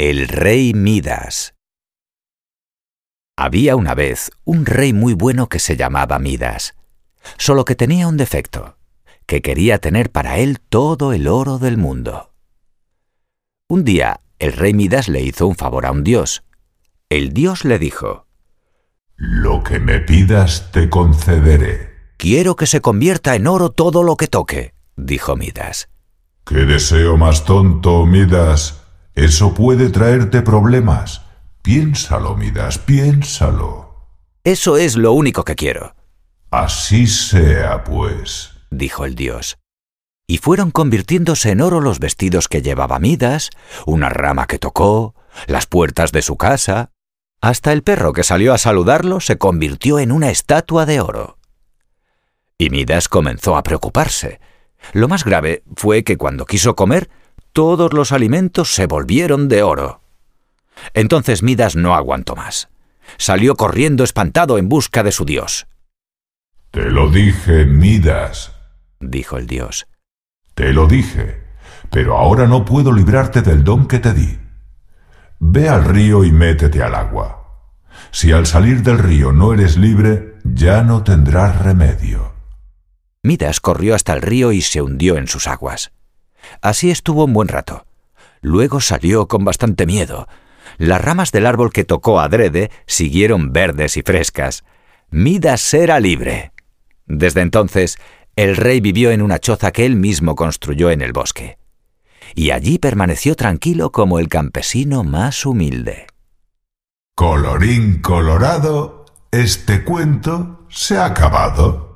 El rey Midas. Había una vez un rey muy bueno que se llamaba Midas, solo que tenía un defecto, que quería tener para él todo el oro del mundo. Un día el rey Midas le hizo un favor a un dios. El dios le dijo, Lo que me pidas te concederé. Quiero que se convierta en oro todo lo que toque, dijo Midas. ¿Qué deseo más tonto, Midas? Eso puede traerte problemas. Piénsalo, Midas, piénsalo. Eso es lo único que quiero, Así sea, pues. dijo el dios. Y fueron convirtiéndose en oro los vestidos que llevaba Midas, una rama que tocó, las puertas de su casa. Hasta el perro que salió a saludarlo se convirtió en una estatua de oro. Y Midas comenzó a preocuparse. Lo más grave fue que cuando quiso comer, todos los alimentos se volvieron de oro. Entonces Midas no aguantó más. Salió corriendo espantado en busca de su dios. Te lo dije, Midas. Dijo el dios. Te lo dije. Pero ahora no puedo librarte del don que te di. Ve al río y métete al agua. Si al salir del río no eres libre, ya no tendrás remedio. Midas corrió hasta el río y se hundió en sus aguas. Así estuvo un buen rato. Luego salió con bastante miedo. Las ramas del árbol que tocó adrede siguieron verdes y frescas. Midas era libre. Desde entonces, el rey vivió en una choza que él mismo construyó en el bosque. Y allí permaneció tranquilo como el campesino más humilde. Colorín colorado, este cuento se ha acabado.